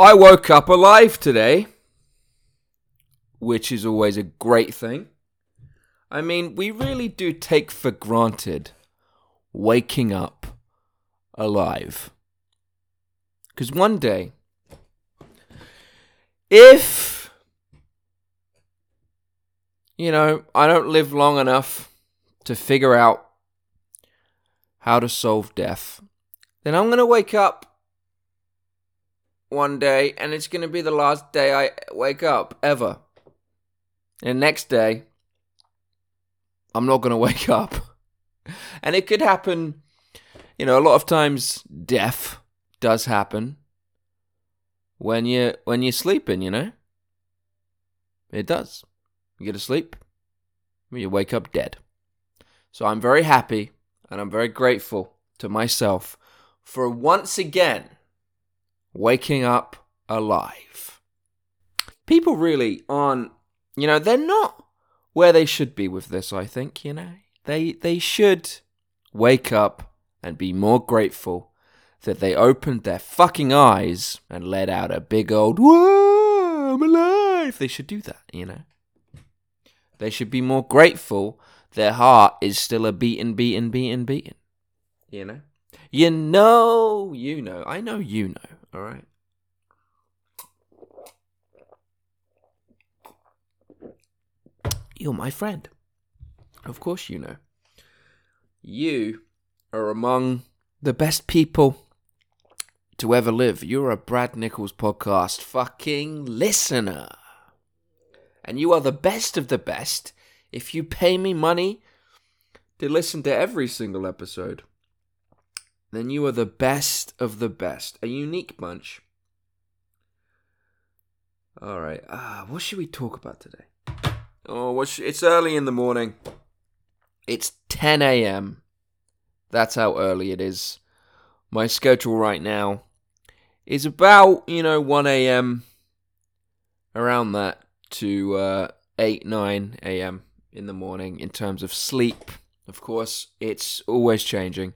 I woke up alive today, which is always a great thing. I mean, we really do take for granted waking up alive. Because one day, if, you know, I don't live long enough to figure out how to solve death, then I'm going to wake up one day and it's going to be the last day I wake up ever. And next day, I'm not going to wake up. And it could happen, you know, a lot of times death does happen when you when you're sleeping, you know? It does. You get to sleep, you wake up dead. So I'm very happy and I'm very grateful to myself for once again waking up alive. People really aren't, you know, they're not where they should be with this, I think, you know. They they should wake up and be more grateful that they opened their fucking eyes and let out a big old whoa, I'm alive. They should do that, you know. They should be more grateful their heart is still a beating, beating, beating, beating. You know? You know, you know. I know you know, alright? You're my friend. Of course you know. You are among the best people to ever live. You're a Brad Nichols podcast fucking listener. And you are the best of the best if you pay me money to listen to every single episode. Then you are the best of the best. A unique bunch. All right. Ah, what should we talk about today? Oh, what sh- it's early in the morning. It's 10 a.m. That's how early it is. My schedule right now is about, you know, 1 a.m. around that to uh, 8, 9 a.m. in the morning in terms of sleep. Of course, it's always changing.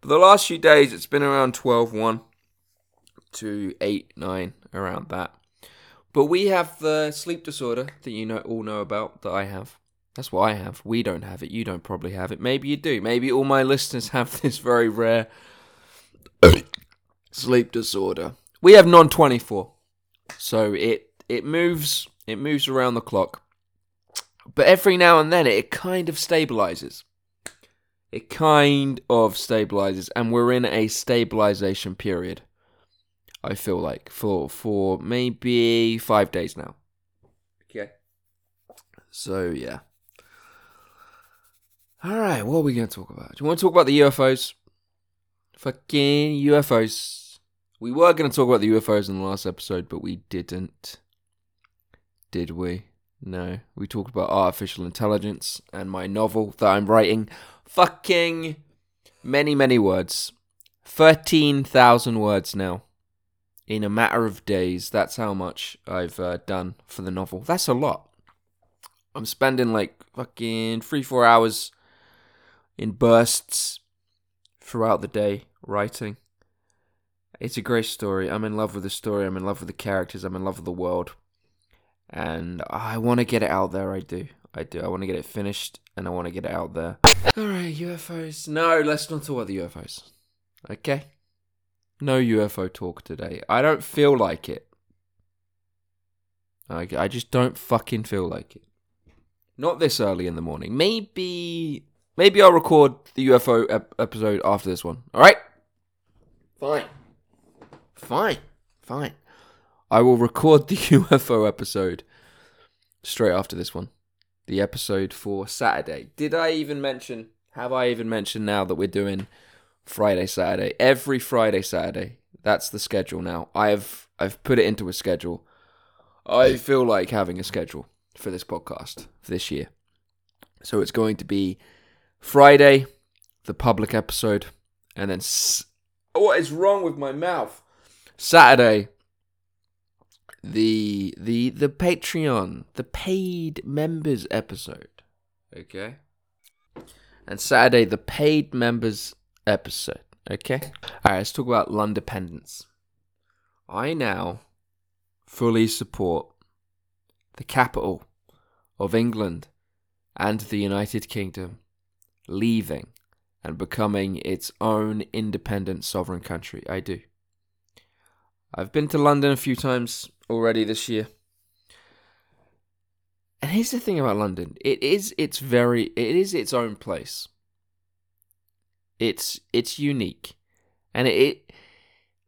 But the last few days, it's been around 12, 1 to 8, 9, around that. But we have the sleep disorder that you know all know about that I have. That's what I have. We don't have it. You don't probably have it. Maybe you do. Maybe all my listeners have this very rare sleep disorder. We have non 24. So it it moves it moves around the clock. But every now and then it kind of stabilizes. It kind of stabilizes and we're in a stabilization period. I feel like for for maybe 5 days now. Okay. So yeah. All right, what are we going to talk about? Do you want to talk about the UFOs? Fucking UFOs. We were going to talk about the UFOs in the last episode, but we didn't. Did we? No. We talked about artificial intelligence and my novel that I'm writing. Fucking many, many words. 13,000 words now. In a matter of days. That's how much I've uh, done for the novel. That's a lot. I'm spending like fucking three, four hours in bursts throughout the day writing. It's a great story. I'm in love with the story. I'm in love with the characters. I'm in love with the world. And I want to get it out there. I do. I do. I want to get it finished and I want to get it out there. Alright, UFOs. No, let's not talk about the UFOs. Okay? No UFO talk today. I don't feel like it. I, I just don't fucking feel like it. Not this early in the morning. Maybe Maybe I'll record the UFO ep- episode after this one. All right? Fine. Fine. Fine. I will record the UFO episode straight after this one. The episode for Saturday. Did I even mention, have I even mentioned now that we're doing Friday, Saturday? Every Friday, Saturday. That's the schedule now. I've I've put it into a schedule. I feel like having a schedule for this podcast for this year. So it's going to be Friday, the public episode, and then s- what is wrong with my mouth? Saturday, the the the Patreon, the paid members episode. Okay, and Saturday the paid members episode. Okay, all right. Let's talk about Londependence. I now fully support the capital of England and the United Kingdom leaving and becoming its own independent sovereign country. I do. I've been to London a few times already this year. And here's the thing about London. It is its very it is its own place. It's it's unique. And it, it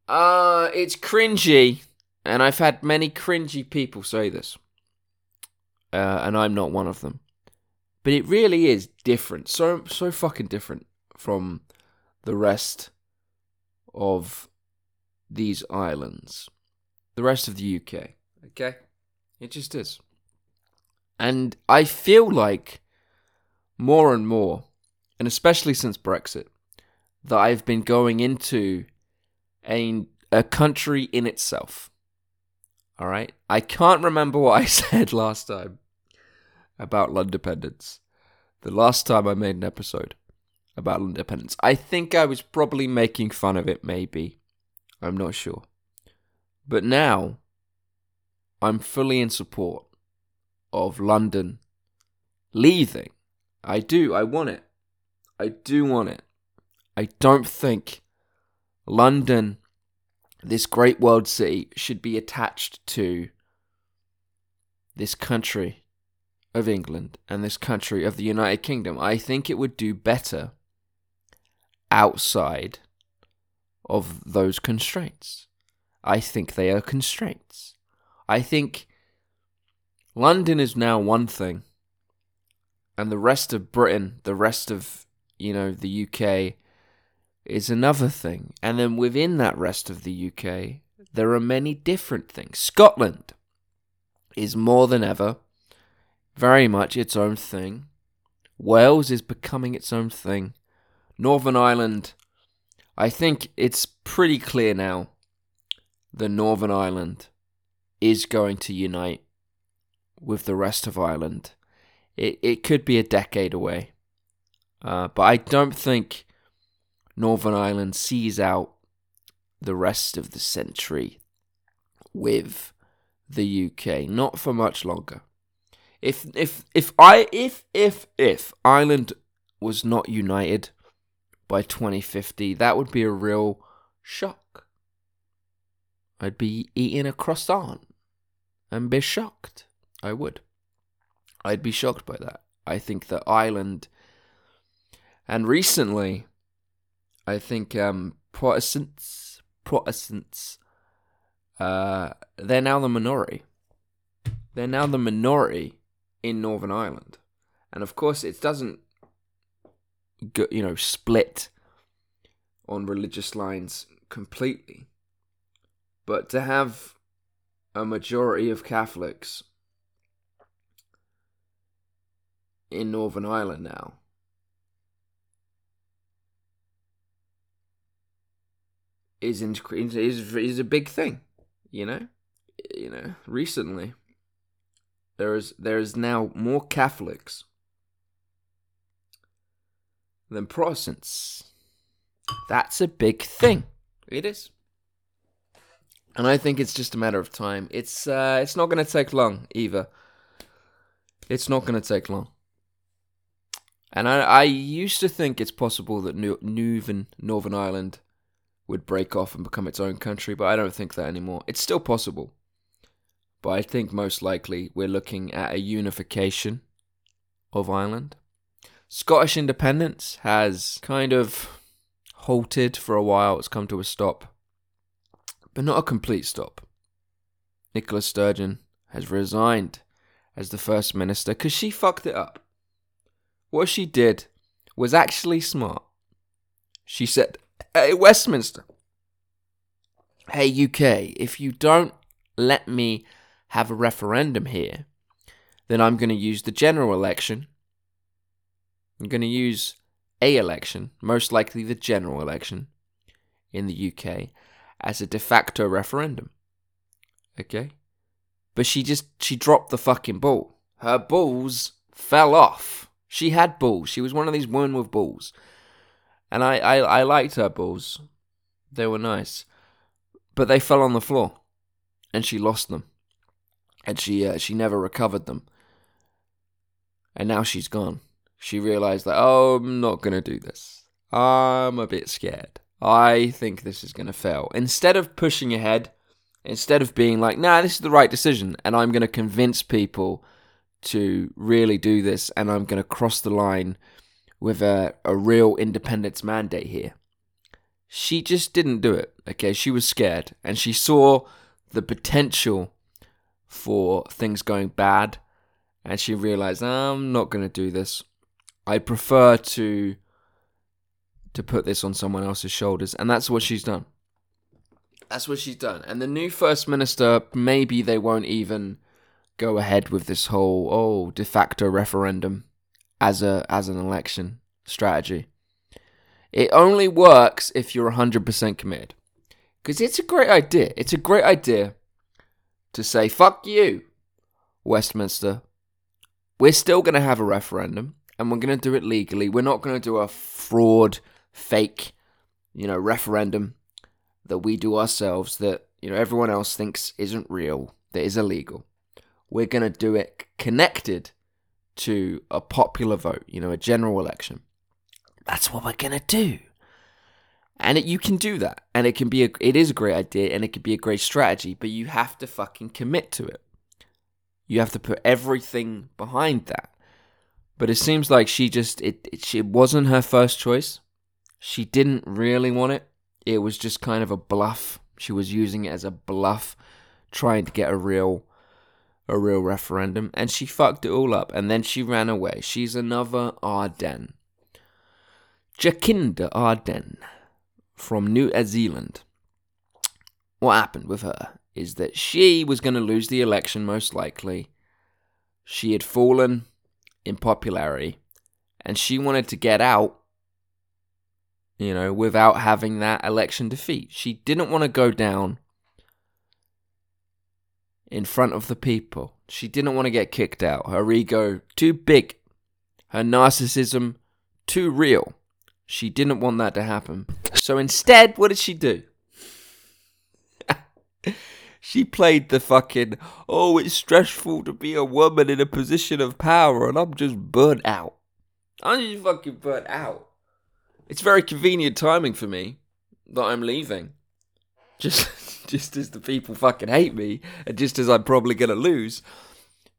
uh it's cringy and I've had many cringy people say this. Uh, and I'm not one of them. But it really is different. So so fucking different from the rest of these islands. The rest of the UK. Okay? It just is. And I feel like more and more, and especially since Brexit, that I've been going into a, a country in itself. All right? I can't remember what I said last time about independence. The last time I made an episode about independence. I think I was probably making fun of it, maybe. I'm not sure. But now, I'm fully in support of London leaving. I do. I want it. I do want it. I don't think London, this great world city, should be attached to this country of England and this country of the United Kingdom. I think it would do better outside of those constraints. I think they are constraints. I think London is now one thing, and the rest of Britain, the rest of, you know, the UK is another thing. And then within that rest of the UK, there are many different things. Scotland is more than ever very much its own thing. Wales is becoming its own thing. Northern Ireland I think it's pretty clear now that Northern Ireland is going to unite with the rest of Ireland. It it could be a decade away, uh, but I don't think Northern Ireland sees out the rest of the century with the UK. Not for much longer. If if if I if if if Ireland was not united by 2050, that would be a real shock. I'd be eating a croissant and be shocked. I would. I'd be shocked by that. I think that Ireland, and recently, I think um, Protestants, Protestants, uh, they're now the minority. They're now the minority in Northern Ireland, and of course, it doesn't you know, split on religious lines completely. But to have a majority of Catholics in Northern Ireland now is is is a big thing, you know. You know, recently there is there is now more Catholics than Protestants. That's a big thing. It is. And I think it's just a matter of time. It's uh, it's not going to take long either. It's not going to take long. And I, I used to think it's possible that New, Northern, Northern Ireland would break off and become its own country, but I don't think that anymore. It's still possible. But I think most likely we're looking at a unification of Ireland. Scottish independence has kind of halted for a while. It's come to a stop, but not a complete stop. Nicola Sturgeon has resigned as the First Minister because she fucked it up. What she did was actually smart. She said, Hey, Westminster, hey, UK, if you don't let me have a referendum here, then I'm going to use the general election I'm going to use a election, most likely the general election in the UK, as a de facto referendum. Okay? But she just she dropped the fucking ball. Her balls fell off. She had balls. She was one of these women with balls. And I, I, I liked her balls. They were nice. But they fell on the floor. And she lost them. and she uh, she never recovered them. And now she's gone. She realized that oh, I'm not gonna do this. I'm a bit scared. I think this is gonna fail. Instead of pushing ahead, instead of being like, nah, this is the right decision, and I'm gonna convince people to really do this, and I'm gonna cross the line with a, a real independence mandate here. She just didn't do it. Okay, she was scared, and she saw the potential for things going bad, and she realized I'm not going to do this. I prefer to to put this on someone else's shoulders, and that's what she's done. That's what she's done. And the new first minister, maybe they won't even go ahead with this whole oh de facto referendum as a as an election strategy. It only works if you're 100% committed. Because it's a great idea. It's a great idea to say, fuck you, Westminster. We're still going to have a referendum and we're going to do it legally. We're not going to do a fraud, fake, you know, referendum that we do ourselves that, you know, everyone else thinks isn't real, that is illegal. We're going to do it connected to a popular vote, you know, a general election. That's what we're going to do and it, you can do that and it can be a it is a great idea and it can be a great strategy but you have to fucking commit to it you have to put everything behind that but it seems like she just it, it she wasn't her first choice. She didn't really want it. It was just kind of a bluff. She was using it as a bluff trying to get a real a real referendum. And she fucked it all up and then she ran away. She's another Ardern Jacinda Ardern from New Zealand. What happened with her is that she was going to lose the election most likely. She had fallen in popularity and she wanted to get out, you know, without having that election defeat. She didn't want to go down in front of the people. She didn't want to get kicked out. Her ego too big, her narcissism too real. She didn't want that to happen. So instead, what did she do? she played the fucking, oh, it's stressful to be a woman in a position of power and I'm just burnt out. I'm just fucking burnt out. It's very convenient timing for me that I'm leaving. Just just as the people fucking hate me and just as I'm probably gonna lose.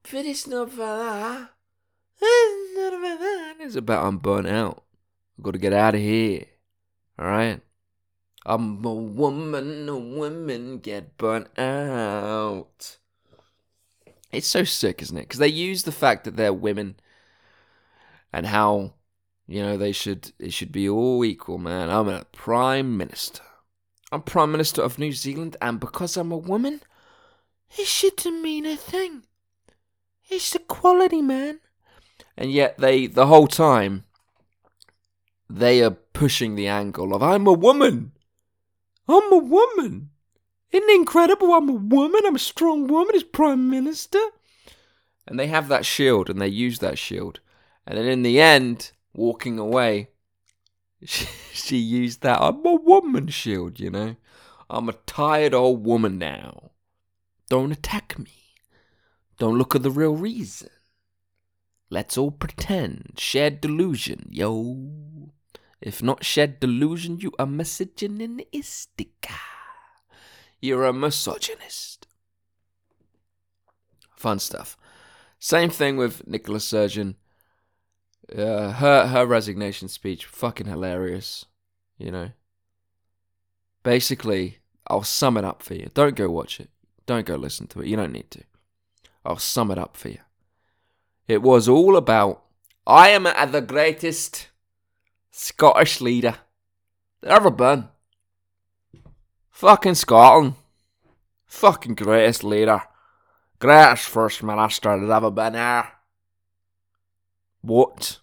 But it's not for that. It's about I'm burnt out. I've got to get out of here. Alright? I'm a woman, women get burnt out. It's so sick, isn't it? Because they use the fact that they're women and how, you know, they should it should be all equal, man. I'm a prime minister. I'm prime minister of New Zealand, and because I'm a woman, it shouldn't mean a thing. It's equality, man. And yet they the whole time they are pushing the angle of I'm a woman. I'm a woman. Isn't it incredible? I'm a woman. I'm a strong woman as prime minister. And they have that shield and they use that shield. And then in the end, walking away, she, she used that I'm a woman shield, you know. I'm a tired old woman now. Don't attack me. Don't look at the real reason. Let's all pretend. Shared delusion, yo. If not shed delusion, you are misogynistic. You're a misogynist. Fun stuff. Same thing with Nicola Sturgeon. Uh, her her resignation speech, fucking hilarious. You know. Basically, I'll sum it up for you. Don't go watch it. Don't go listen to it. You don't need to. I'll sum it up for you. It was all about I am the greatest Scottish leader there ever been. Fucking Scotland. Fucking greatest leader. Greatest First Minister that ever been here. What?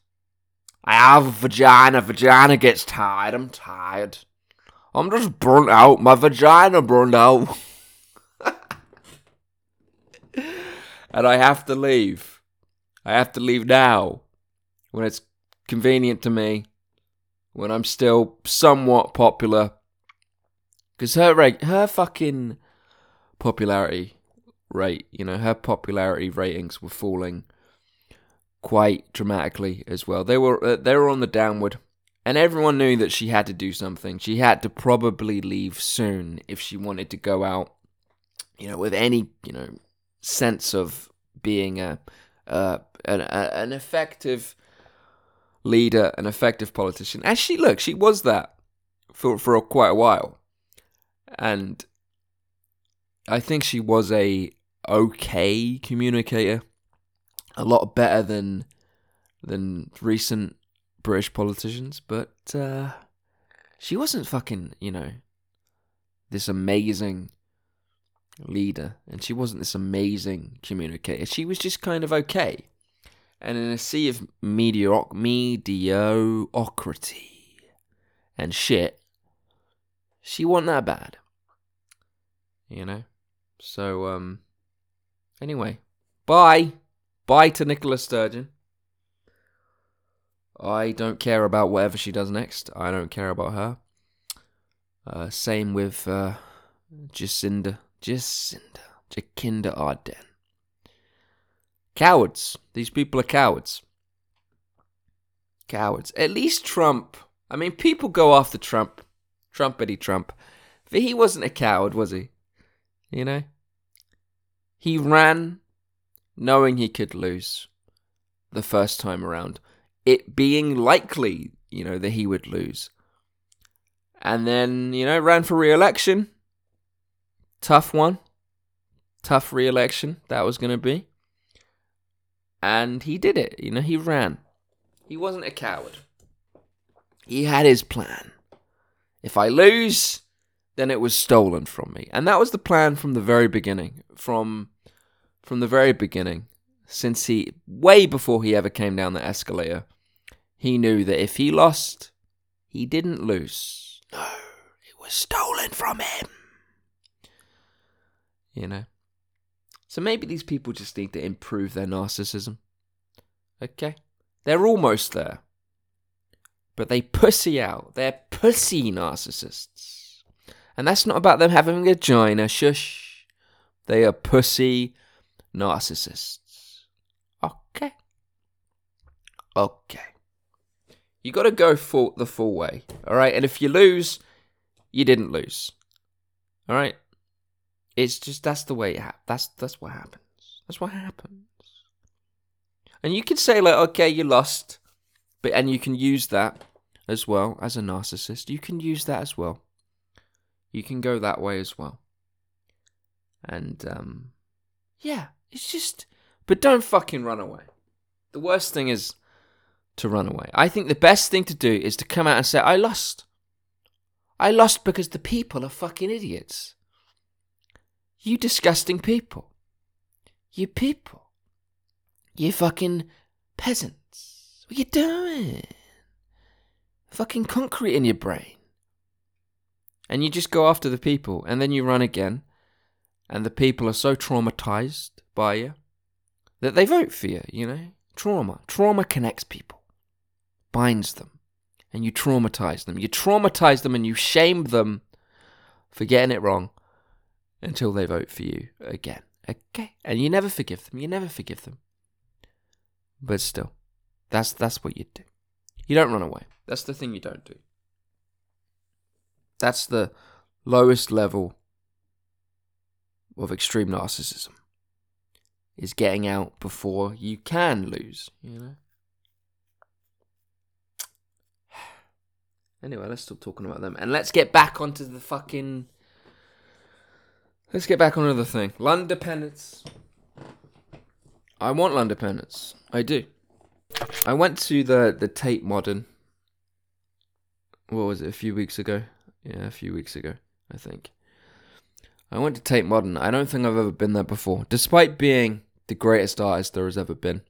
I have a vagina. Vagina gets tired. I'm tired. I'm just burnt out. My vagina burned out. and I have to leave. I have to leave now when it's convenient to me when I'm still somewhat popular. Because her reg- her fucking popularity rate. You know, her popularity ratings were falling quite dramatically as well. They were uh, they were on the downward, and everyone knew that she had to do something. She had to probably leave soon if she wanted to go out, you know, with any you know sense of being a, uh, an, a an effective leader, an effective politician. As she look, she was that for for quite a while, and I think she was a okay communicator a lot better than than recent British politicians, but uh, she wasn't fucking, you know, this amazing leader, and she wasn't this amazing communicator. She was just kind of okay. And in a sea of medioc- mediocrity and shit, she wasn't that bad. You know? So, um, anyway, bye. Bye to Nicola Sturgeon. I don't care about whatever she does next. I don't care about her. Uh, same with uh, Jacinda. Jacinda. Jacinda Ardern. Cowards. These people are cowards. Cowards. At least Trump. I mean, people go after Trump. Trumpity Trump. But he wasn't a coward, was he? You know? He ran knowing he could lose the first time around, it being likely, you know, that he would lose. And then, you know, ran for re election. Tough one. Tough re election that was going to be. And he did it. You know, he ran. He wasn't a coward. He had his plan. If I lose, then it was stolen from me. And that was the plan from the very beginning. From from the very beginning, since he, way before he ever came down the escalator, he knew that if he lost, he didn't lose. No, it was stolen from him. You know? So maybe these people just need to improve their narcissism. Okay? They're almost there. But they pussy out. They're pussy narcissists. And that's not about them having a vagina. Shush. They are pussy narcissists. Okay. Okay. You got to go full the full way. All right? And if you lose, you didn't lose. All right? It's just that's the way it happens. That's that's what happens. That's what happens. And you can say like, okay, you lost, but and you can use that as well as a narcissist. You can use that as well. You can go that way as well. And um, yeah, it's just. But don't fucking run away. The worst thing is to run away. I think the best thing to do is to come out and say, I lost. I lost because the people are fucking idiots. You disgusting people. You people. You fucking peasants. What are you doing? Fucking concrete in your brain. And you just go after the people, and then you run again, and the people are so traumatized by you that they vote for you, you know? Trauma. Trauma connects people, binds them, and you traumatize them. You traumatize them and you shame them for getting it wrong until they vote for you again. Okay? And you never forgive them. You never forgive them. But still, that's that's what you do. You don't run away. That's the thing you don't do. That's the lowest level of extreme narcissism is getting out before you can lose, you know? Anyway, let's stop talking about them. And let's get back onto the fucking. Let's get back onto the thing. Londependence. I want Londependence. I do. I went to the, the Tate Modern. What was it, a few weeks ago? Yeah, a few weeks ago, I think. I went to Tate Modern. I don't think I've ever been there before. Despite being the greatest artist there has ever been.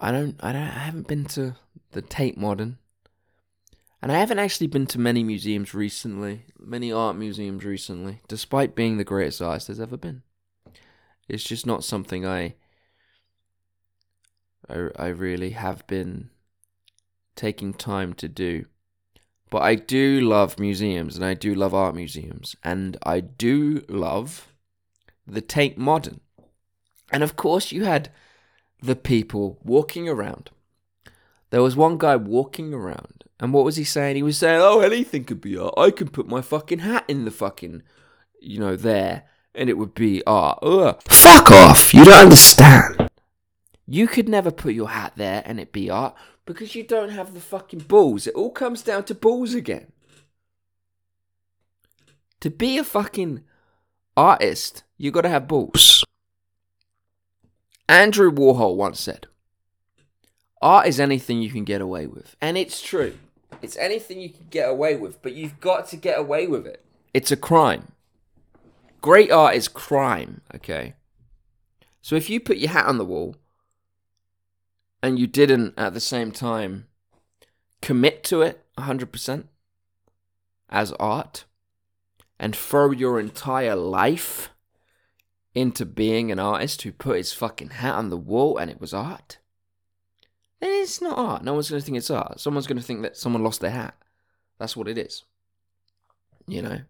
I don't, I don't, I haven't been to the Tate Modern, and I haven't actually been to many museums recently, many art museums recently, despite being the greatest artist there's ever been. It's just not something I, I, I really have been taking time to do. But I do love museums and I do love art museums and I do love the Tate Modern. And of course, you had the people walking around. There was one guy walking around, and what was he saying? He was saying, "Oh, anything could be art. I can put my fucking hat in the fucking, you know, there, and it would be art." Ugh. Fuck off! You don't understand. You could never put your hat there and it be art because you don't have the fucking balls. It all comes down to balls again. To be a fucking artist, you gotta have balls. Andrew Warhol once said, Art is anything you can get away with. And it's true. It's anything you can get away with, but you've got to get away with it. It's a crime. Great art is crime, okay? So if you put your hat on the wall and you didn't at the same time commit to it 100% as art and throw your entire life into being an artist who put his fucking hat on the wall and it was art, then it's not art. No one's going to think it's art. Someone's going to think that someone lost their hat. That's what it is. You know?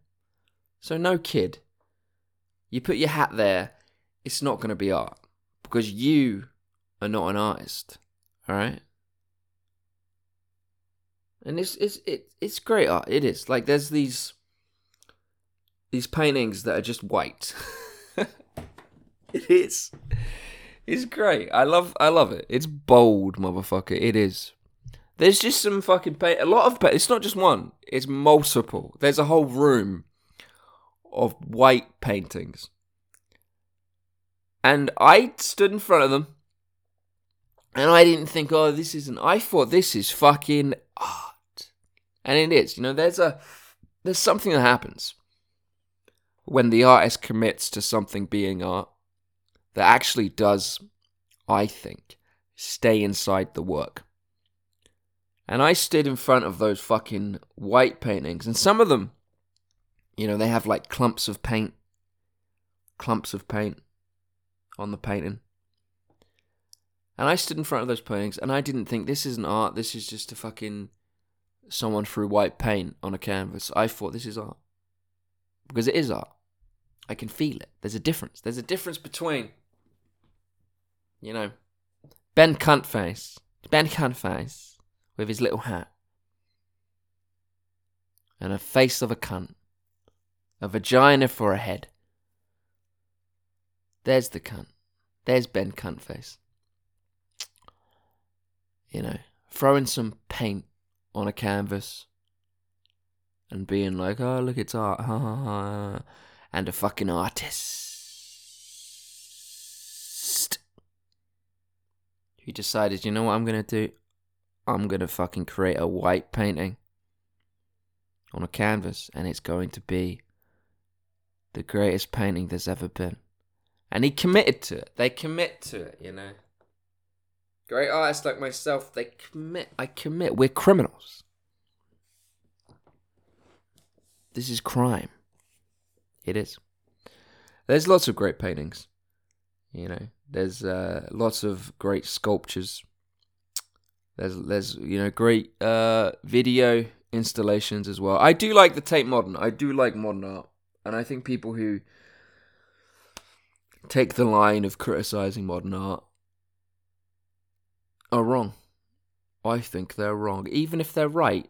So, no kid. You put your hat there, it's not going to be art because you are not an artist. All right? And it's it's it, it's great art. It is. Like there's these these paintings that are just white. It is. It's great. I love. I love it. It's bold, motherfucker. It is. There's just some fucking paint. A lot of paint. It's not just one. It's multiple. There's a whole room of white paintings, and I stood in front of them, and I didn't think, "Oh, this isn't." I thought this is fucking art, and it is. You know, there's a there's something that happens when the artist commits to something being art that actually does, I think, stay inside the work. And I stood in front of those fucking white paintings, and some of them, you know, they have like clumps of paint, clumps of paint on the painting. And I stood in front of those paintings, and I didn't think this isn't art. This is just a fucking someone threw white paint on a canvas. I thought this is art because it is art. I can feel it. There's a difference. There's a difference between you know, Ben Cuntface. Ben Cuntface with his little hat. And a face of a cunt. A vagina for a head. There's the cunt. There's Ben Cuntface. You know, throwing some paint on a canvas and being like, oh, look, it's art. and a fucking artist he decided, you know what I'm gonna do? I'm gonna fucking create a white painting on a canvas, and it's going to be the greatest painting there's ever been. And he committed to it. They commit to it, you know. Great artists like myself, they commit. I commit. We're criminals. This is crime. It is. There's lots of great paintings. You know, there's uh, lots of great sculptures. There's there's you know great uh, video installations as well. I do like the Tate Modern. I do like modern art, and I think people who take the line of criticizing modern art are wrong. I think they're wrong. Even if they're right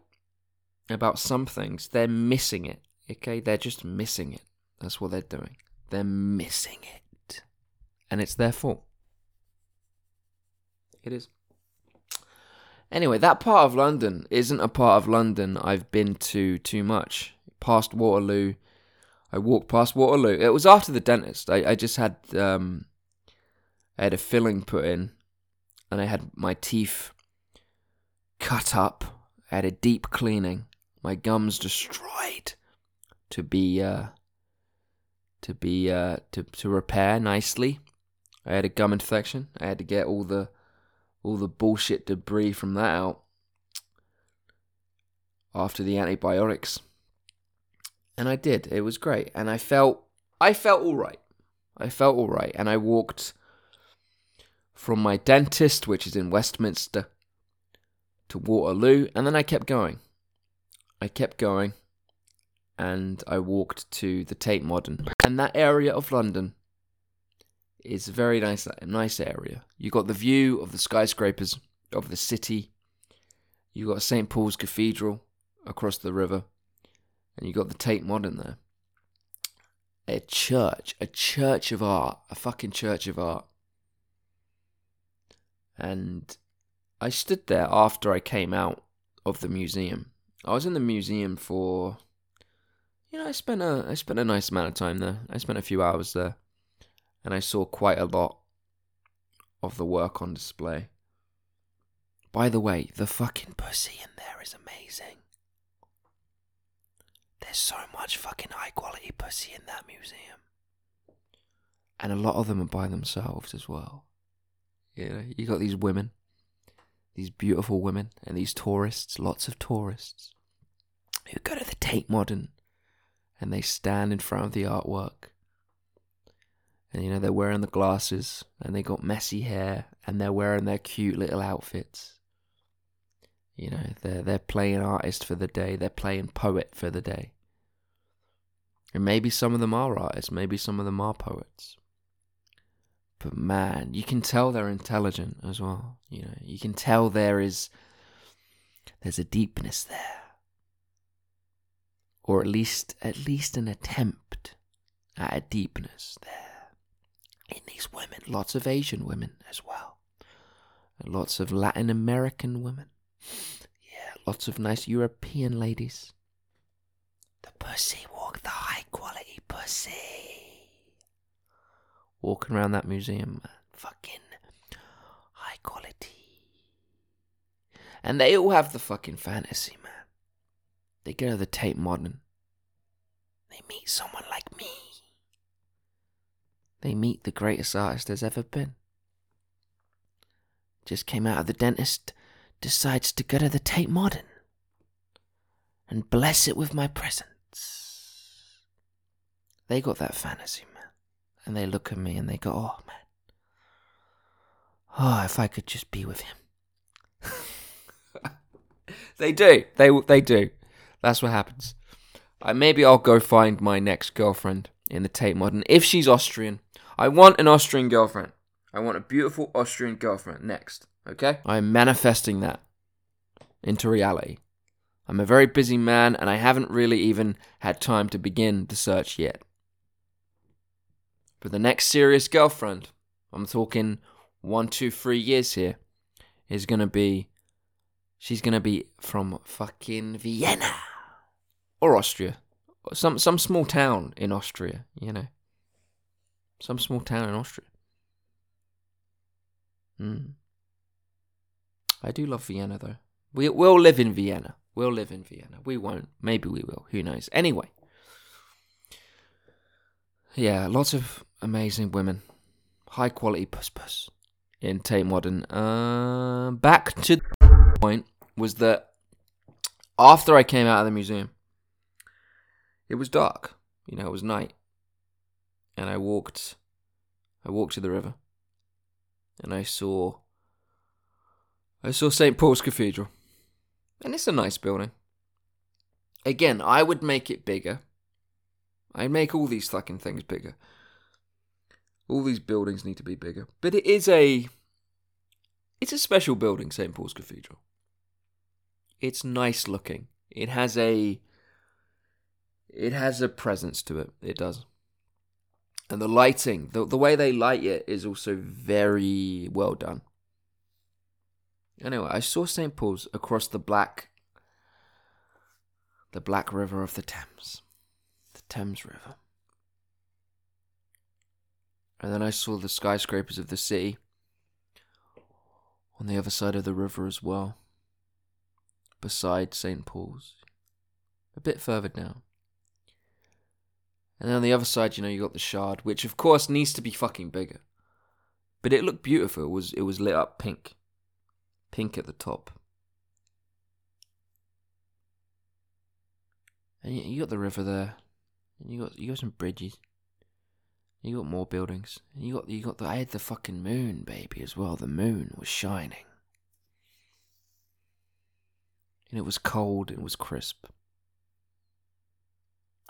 about some things, they're missing it. Okay, they're just missing it. That's what they're doing. They're missing it and it's their fault. It is. Anyway, that part of London isn't a part of London I've been to too much. Past Waterloo, I walked past Waterloo. It was after the dentist. I, I just had um, I had a filling put in, and I had my teeth cut up. I had a deep cleaning. My gums destroyed to be uh, to be uh, to to repair nicely. I had a gum infection. I had to get all the all the bullshit debris from that out after the antibiotics. And I did. It was great. And I felt I felt all right. I felt all right and I walked from my dentist which is in Westminster to Waterloo and then I kept going. I kept going and I walked to the Tate Modern. And that area of London It's a very nice, nice area. You've got the view of the skyscrapers of the city. You've got St Paul's Cathedral across the river, and you've got the Tate Modern there. A church, a church of art, a fucking church of art. And I stood there after I came out of the museum. I was in the museum for you know, I spent a I spent a nice amount of time there. I spent a few hours there, and I saw quite a lot of the work on display. By the way, the fucking pussy in there is amazing. There's so much fucking high quality pussy in that museum, and a lot of them are by themselves as well. You know, you got these women, these beautiful women, and these tourists, lots of tourists, who go to the Tate Modern and they stand in front of the artwork. And you know, they're wearing the glasses and they got messy hair and they're wearing their cute little outfits. You know, they're they're playing artist for the day, they're playing poet for the day. And maybe some of them are artists, maybe some of them are poets. But man, you can tell they're intelligent as well. You know, you can tell there is there's a deepness there or at least at least an attempt at a deepness there in these women. Lots of Asian women as well, lots of Latin American women. Yeah, lots of nice European ladies. The pussy walk, the high quality pussy. Walking around that museum, fucking high quality. And they all have the fucking fantasy, man. They go to the Tate Modern. They meet someone like me. They meet the greatest artist there's ever been. Just came out of the dentist, decides to go to the Tate Modern and bless it with my presence. They got that fantasy, man. And they look at me and they go, oh, man. Oh, if I could just be with him. they do. They, they do. That's what happens. Uh, maybe I'll go find my next girlfriend in the Tate Modern. If she's Austrian, I want an Austrian girlfriend. I want a beautiful Austrian girlfriend next. Okay? I'm manifesting that into reality. I'm a very busy man and I haven't really even had time to begin the search yet. For the next serious girlfriend, I'm talking one, two, three years here, is gonna be. She's gonna be from fucking Vienna or Austria, or some some small town in Austria, you know, some small town in Austria. Hmm. I do love Vienna though. We will live in Vienna. We'll live in Vienna. We won't. Maybe we will. Who knows? Anyway. Yeah, lots of amazing women. High quality puss puss in Tate Modern. Uh, back to the point was that after I came out of the museum, it was dark. You know, it was night. And I walked I walked to the river. And I saw I saw St. Paul's Cathedral. And it's a nice building. Again, I would make it bigger. I'd make all these fucking things bigger. All these buildings need to be bigger. But it is a it's a special building, St. Paul's Cathedral. It's nice looking. It has a it has a presence to it. It does. And the lighting, the, the way they light it is also very well done. Anyway, I saw St. Paul's across the black the black river of the Thames. The Thames River. And then I saw the skyscrapers of the city on the other side of the river as well. Beside St. Paul's. A bit further down. And then on the other side, you know, you got the shard, which of course needs to be fucking bigger. But it looked beautiful. It was it was lit up pink. Pink at the top. And you, you got the river there. And you got you got some bridges. You got more buildings. And you got you got the I had the fucking moon, baby, as well. The moon was shining. And it was cold, it was crisp.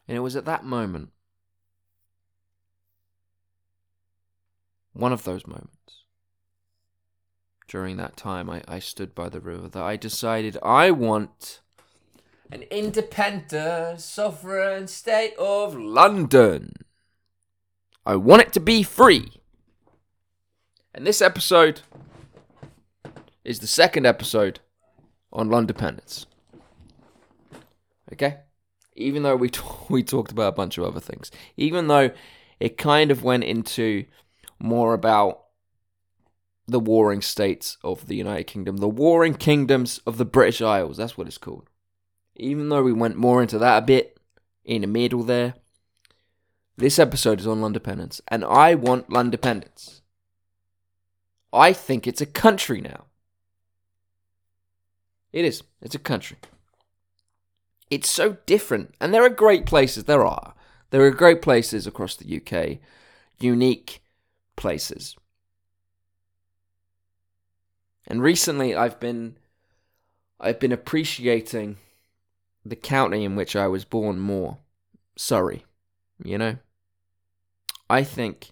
And it was at that moment one of those moments during that time I, I stood by the river that I decided I want an independent, sovereign state of London. I want it to be free. And this episode is the second episode on Londependence. Okay? Even though we, t- we talked about a bunch of other things, even though it kind of went into more about the warring states of the United Kingdom, the warring kingdoms of the British Isles. That's what it's called. Even though we went more into that a bit in the middle there, this episode is on Londependence, and I want Londependence. I think it's a country now. It is. It's a country. It's so different, and there are great places. There are. There are great places across the UK, unique places. And recently I've been I've been appreciating the county in which I was born more. Surrey, you know? I think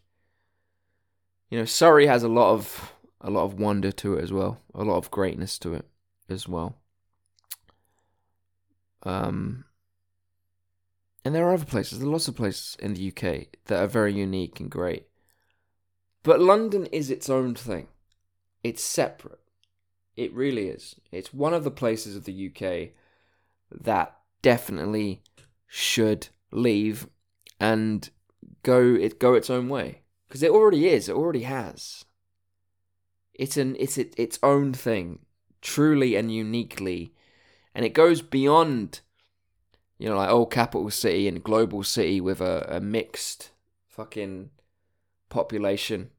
you know, Surrey has a lot of a lot of wonder to it as well, a lot of greatness to it as well. Um and there are other places, there are lots of places in the UK that are very unique and great. But London is its own thing. It's separate. It really is. It's one of the places of the UK that definitely should leave and go it go its own way because it already is. It already has. It's an it's it, its own thing, truly and uniquely, and it goes beyond, you know, like old capital city and global city with a, a mixed fucking population,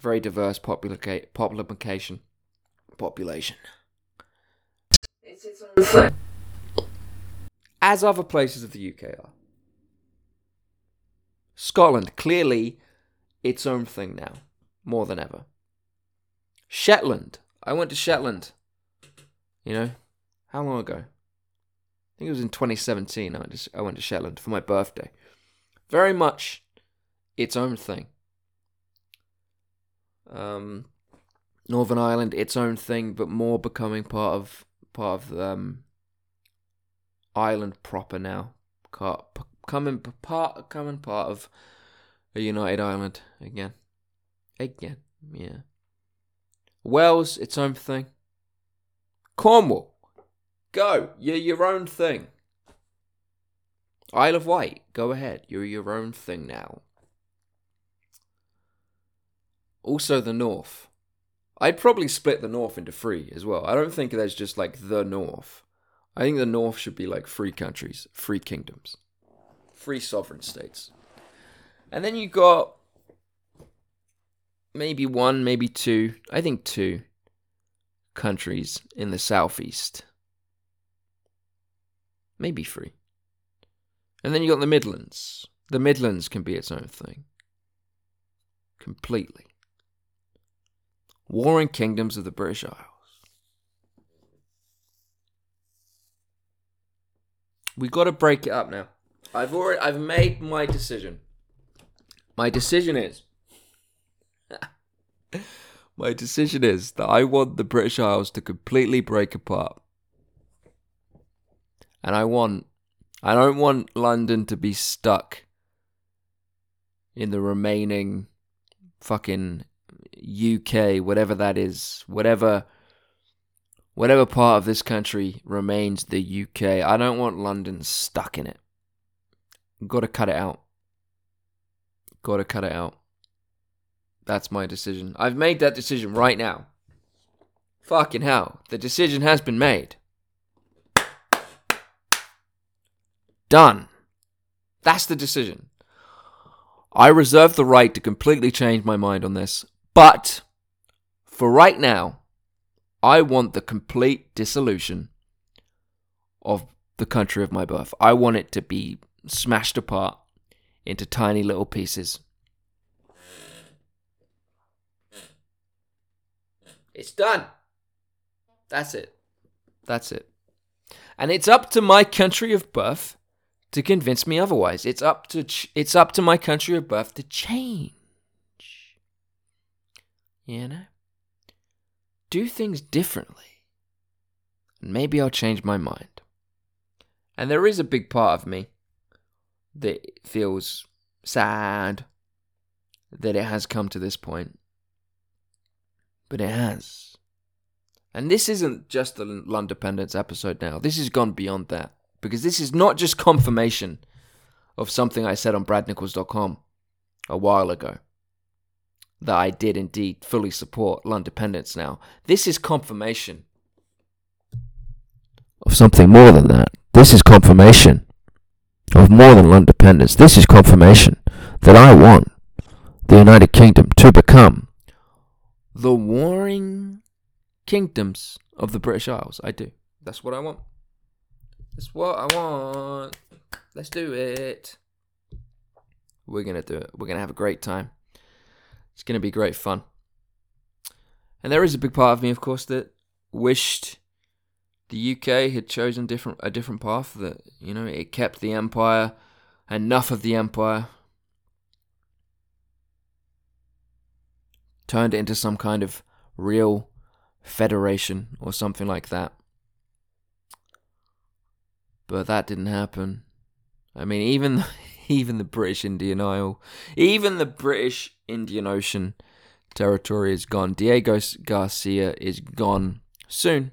very diverse population population. As other places of the UK are. Scotland, clearly its own thing now, more than ever. Shetland. I went to Shetland. You know, how long ago? I think it was in 2017. I went to, I went to Shetland for my birthday. Very much its own thing. Um, Northern Ireland its own thing, but more becoming part of part of um, Ireland proper now. Coming part, coming part of a united Ireland again, again, yeah. Wales its own thing. Cornwall, go, you're your own thing. Isle of Wight, go ahead, you're your own thing now. Also, the North. I'd probably split the North into three as well. I don't think there's just like the North. I think the North should be like free countries, free kingdoms, free sovereign states. And then you got maybe one, maybe two, I think two countries in the southeast. Maybe three. And then you got the Midlands. The Midlands can be its own thing. Completely warring kingdoms of the British Isles. We got to break it up now. I've already I've made my decision. My decision is My decision is that I want the British Isles to completely break apart. And I want I don't want London to be stuck in the remaining fucking UK, whatever that is, whatever whatever part of this country remains the UK. I don't want London stuck in it. Got to cut it out. Got to cut it out. That's my decision. I've made that decision right now. Fucking hell. The decision has been made. Done. That's the decision. I reserve the right to completely change my mind on this, but for right now, I want the complete dissolution of the country of my birth. I want it to be smashed apart into tiny little pieces. It's done. That's it. That's it. And it's up to my country of birth to convince me otherwise. It's up to ch- it's up to my country of birth to change. You know? Do things differently. And maybe I'll change my mind. And there is a big part of me that feels sad that it has come to this point. But it has. And this isn't just the Londependence episode now. This has gone beyond that. Because this is not just confirmation of something I said on bradnichols.com a while ago. That I did indeed fully support Londependence now. This is confirmation of something more than that. This is confirmation of more than Londependence. This is confirmation that I want the United Kingdom to become the warring kingdoms of the British Isles. I do. That's what I want. That's what I want. Let's do it. We're going to do it. We're going to have a great time. It's going to be great fun. And there is a big part of me, of course, that wished the UK had chosen different a different path. That you know, it kept the empire, enough of the empire, turned it into some kind of real federation or something like that. But that didn't happen. I mean, even even the British Indian Isle, even the British Indian Ocean territory is gone. Diego Garcia is gone soon.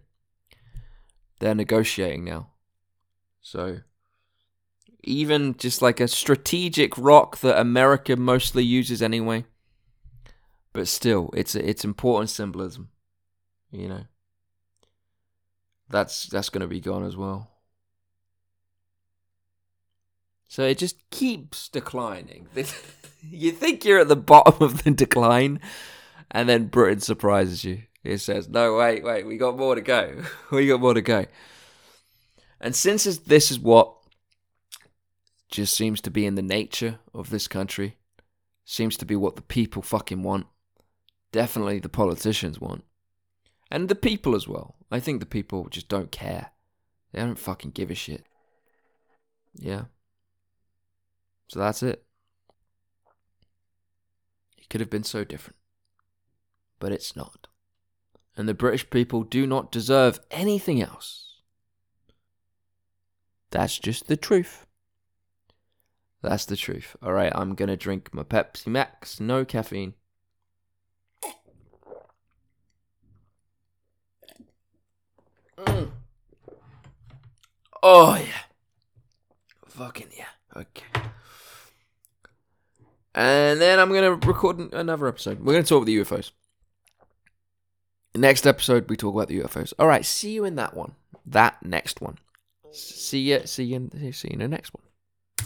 They're negotiating now. So even just like a strategic rock that America mostly uses anyway. But still, it's it's important symbolism. You know. That's that's gonna be gone as well. So it just keeps declining. you think you're at the bottom of the decline, and then Britain surprises you. It says, "No, wait, wait, we got more to go. we got more to go." And since this is what just seems to be in the nature of this country, seems to be what the people fucking want. Definitely the politicians want. And the people as well. I think the people just don't care. They don't fucking give a shit. Yeah. So that's it. It could have been so different. But it's not. And the British people do not deserve anything else. That's just the truth. That's the truth. Alright, I'm gonna drink my Pepsi Max, no caffeine. Mm. Oh, yeah. Fucking yeah. Okay. And then I'm going to record another episode. We're going to talk about the UFOs. Next episode, we talk about the UFOs. All right, see you in that one. That next one. See you. See you. In, see you in the next one.